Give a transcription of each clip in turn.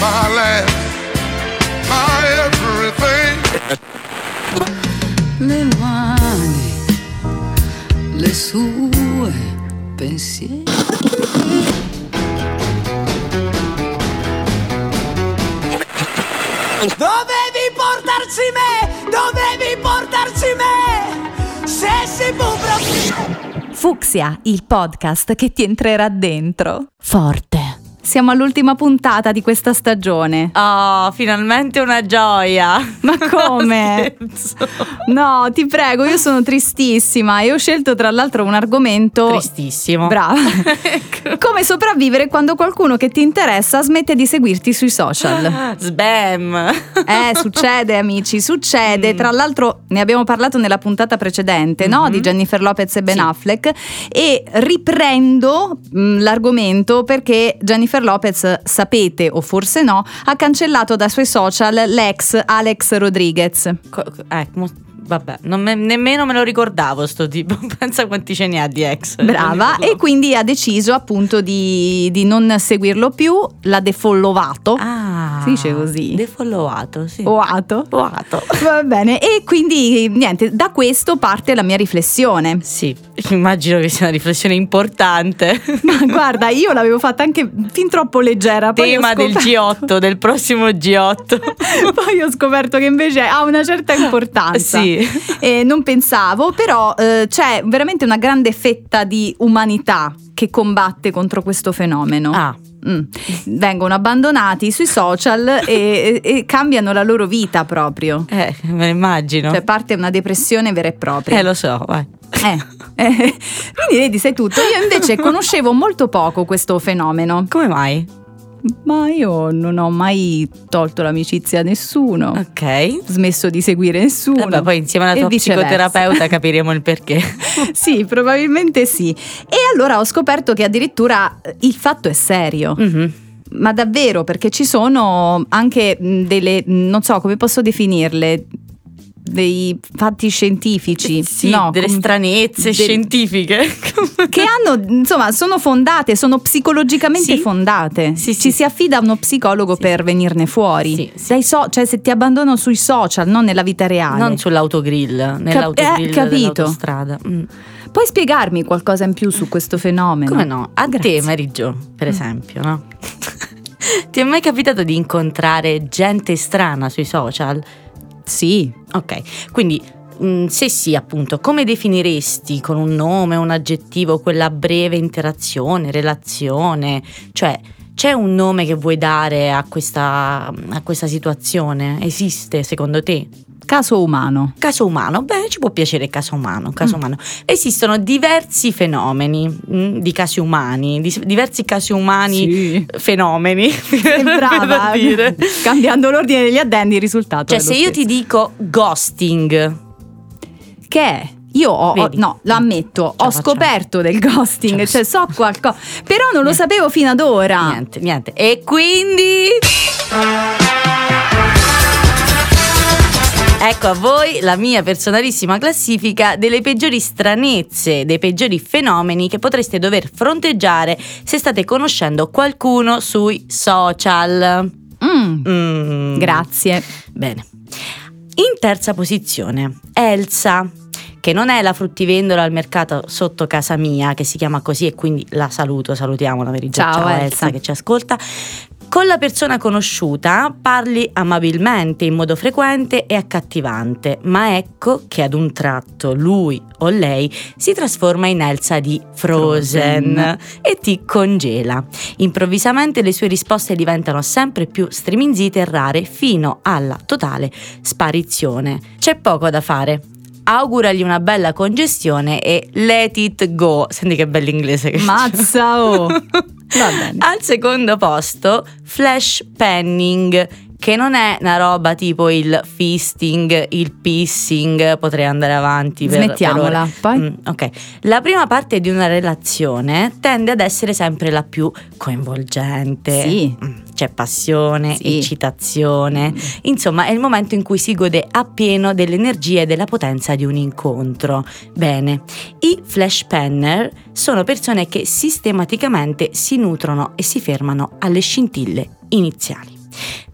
my my everything. le mani, le sue pensieri. Dovevi portarci me! Dovevi portarci me! Se si può proprio... Fuxia, il podcast che ti entrerà dentro. Forte. Siamo all'ultima puntata di questa stagione. Oh, finalmente una gioia. Ma come? no, ti prego, io sono tristissima e ho scelto tra l'altro un argomento... Tristissimo. Brava. ecco. Come sopravvivere quando qualcuno che ti interessa smette di seguirti sui social. Sbam. Eh, succede amici, succede. Mm. Tra l'altro ne abbiamo parlato nella puntata precedente, mm-hmm. no? Di Jennifer Lopez e Ben sì. Affleck e riprendo mh, mm, l'argomento perché Jennifer Jennifer Lopez, sapete o forse no, ha cancellato dai suoi social l'ex Alex Rodriguez. Co- ecco, vabbè, me, nemmeno me lo ricordavo sto tipo, pensa quanti ce ne ha di ex. Brava, e quindi ha deciso appunto di, di non seguirlo più, l'ha defollovato. Ah, si dice così. Defollowato, sì. Oato. Oato. Va bene, e quindi niente, da questo parte la mia riflessione. Sì, immagino che sia una riflessione importante. Ma guarda, io l'avevo fatta anche fin troppo leggera. Tema del G8, del prossimo G8. poi ho scoperto che invece ha una certa importanza. Sì. E non pensavo, però eh, c'è veramente una grande fetta di umanità che combatte contro questo fenomeno. Ah. Mm. Vengono abbandonati sui social e, e, e, cambiano la loro vita proprio. Eh, me lo immagino. Cioè parte una depressione vera e propria. Eh, lo so, vai. Eh, eh, quindi vedi, sai tutto. Io invece conoscevo molto poco questo fenomeno. Come mai? Ma io non ho mai tolto l'amicizia a nessuno. Ok. Smesso di seguire nessuno. Vabbè, poi insieme alla tua psicoterapeuta capiremo il perché. sì, probabilmente sì. E allora ho scoperto che addirittura il fatto è serio. Mm-hmm ma davvero perché ci sono anche delle non so come posso definirle dei fatti scientifici, sì, no, delle com- stranezze de- scientifiche che hanno, insomma, sono fondate, sono psicologicamente sì. fondate. Sì, Ci si affida a uno psicologo per venirne fuori. So- cioè se ti abbandono sui social, non nella vita reale. Non sull'autogrill, nell'autogrill Cap- eh, dell'autostrada. Mm. Puoi spiegarmi qualcosa in più su questo fenomeno? Come no? A Grazie. te, Mary Jo, per esempio, no? Ti è mai capitato di incontrare gente strana sui social? Sì. Ok, quindi mm, se sì, appunto, come definiresti con un nome, un aggettivo quella breve interazione, relazione? Cioè, c'è un nome che vuoi dare a questa, a questa situazione? Esiste secondo te? Caso umano. Caso umano, beh, ci può piacere caso umano, caso mm. umano. Esistono diversi fenomeni mh, mm, di casi umani, di, diversi casi umani sì. fenomeni. Brava, dire. cambiando l'ordine degli addendi il risultato. Cioè, se stesso. io ti dico ghosting, che è? Io ho, ho, no, lo ammetto, ho scoperto del ghosting, cioè so qualcosa, però non lo sapevo fino ad ora. Niente, niente. E quindi Ecco a voi la mia personalissima classifica delle peggiori stranezze, dei peggiori fenomeni che potreste dover fronteggiare se state conoscendo qualcuno sui social. Mm. Mm. Grazie. Bene. In terza posizione, Elsa che non è la fruttivendola al mercato sotto casa mia, che si chiama così e quindi la saluto, salutiamola per Ciao, Ciao Elsa. Elsa che ci ascolta. Con la persona conosciuta parli amabilmente, in modo frequente e accattivante, ma ecco che ad un tratto lui o lei si trasforma in Elsa di Frozen, Frozen. e ti congela. Improvvisamente le sue risposte diventano sempre più striminzite e rare fino alla totale sparizione. C'è poco da fare auguragli una bella congestione e let it go. Senti che bell'inglese che Mazza oh. Al secondo posto, flash penning, che non è una roba tipo il fisting, il pissing, potrei andare avanti per, Smettiamola, per poi? Mm, ok, la prima parte di una relazione tende ad essere sempre la più coinvolgente. Sì. Mm, C'è passione, Sì. eccitazione, insomma è il momento in cui si gode appieno dell'energia e della potenza di un incontro. Bene, i flash penner sono persone che sistematicamente si nutrono e si fermano alle scintille iniziali.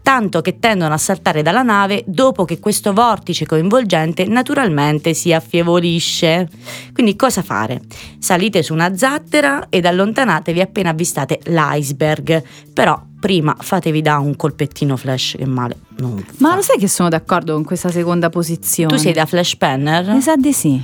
Tanto che tendono a saltare dalla nave dopo che questo vortice coinvolgente naturalmente si affievolisce. Quindi cosa fare? Salite su una zattera ed allontanatevi appena avvistate l'iceberg. Però prima fatevi da un colpettino flash che male non Ma fa. lo sai che sono d'accordo con questa seconda posizione? Tu sei da flash penner? Mi sa di sì.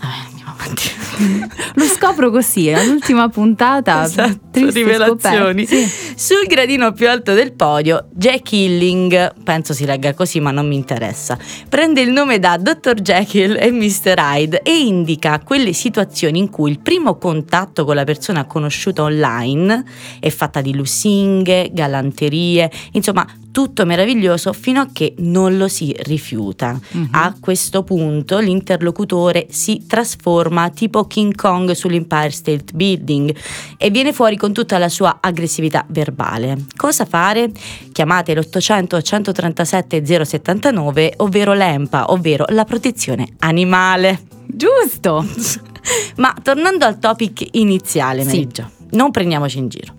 Vabbè, andiamo avanti. Lo scopro così, all'ultima puntata. Esatto, rivelazioni. Sì. Sul gradino più alto del podio, Jack Hilling, penso si legga così ma non mi interessa, prende il nome da Dr. Jekyll e Mr. Hyde e indica quelle situazioni in cui il primo contatto con la persona conosciuta online è fatta di lusinghe, galanterie, insomma tutto meraviglioso fino a che non lo si rifiuta. Mhm. A questo punto l'interlocutore si trasforma tipo King Kong sull'Empire State Building e viene fuori con tutta la sua aggressività verbale. Cosa fare? Chiamate l'800 137 079, ovvero l'EMPA, ovvero la protezione animale. Giusto. Ma tornando al topic iniziale, Sì. Meriggio, non prendiamoci in giro.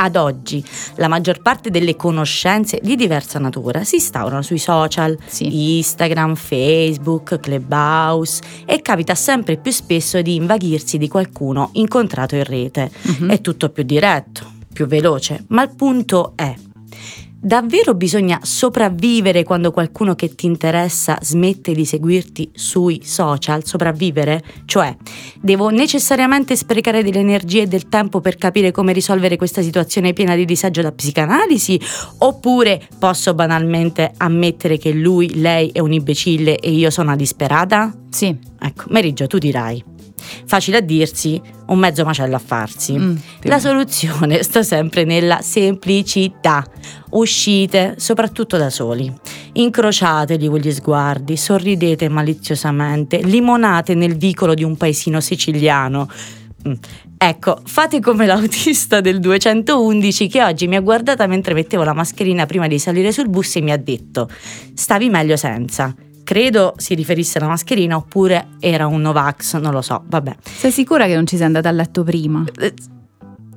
Ad oggi la maggior parte delle conoscenze di diversa natura si instaurano sui social, Sì. Instagram, Facebook, Clubhouse e capita sempre più spesso di invaghirsi di qualcuno incontrato in rete. Mhm. È tutto più diretto, più veloce, ma il punto è Davvero bisogna sopravvivere quando qualcuno che ti interessa smette di seguirti sui social? Sopravvivere? Cioè, devo necessariamente sprecare delle energie e del tempo per capire come risolvere questa situazione piena di disagio da psicanalisi? Oppure posso banalmente ammettere che lui, lei è un imbecille e io sono una disperata? Sì. Ecco, Meriggio, tu dirai. Facile a dirsi, un mezzo macello a farsi. Mm, La soluzione sta sempre nella semplicità. Uscite, soprattutto da soli. Incrociategli quegli sguardi, sorridete maliziosamente, limonate nel vicolo di un paesino siciliano. Mm. Ecco, fate come l'autista del 211 che oggi mi ha guardata mentre mettevo la mascherina prima di salire sul bus e mi ha detto: Stavi meglio senza. Credo si riferisse alla mascherina oppure era un Novax, non lo so, vabbè. Sei sicura che non ci sei andata a letto prima? Eh,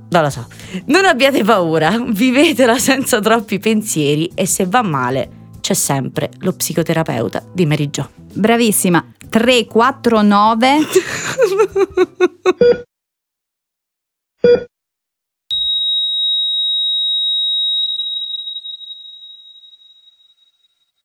Non lo so. Non abbiate paura, vivetela senza troppi pensieri e se va male c'è sempre lo psicoterapeuta di Meriggio. Bravissima. 349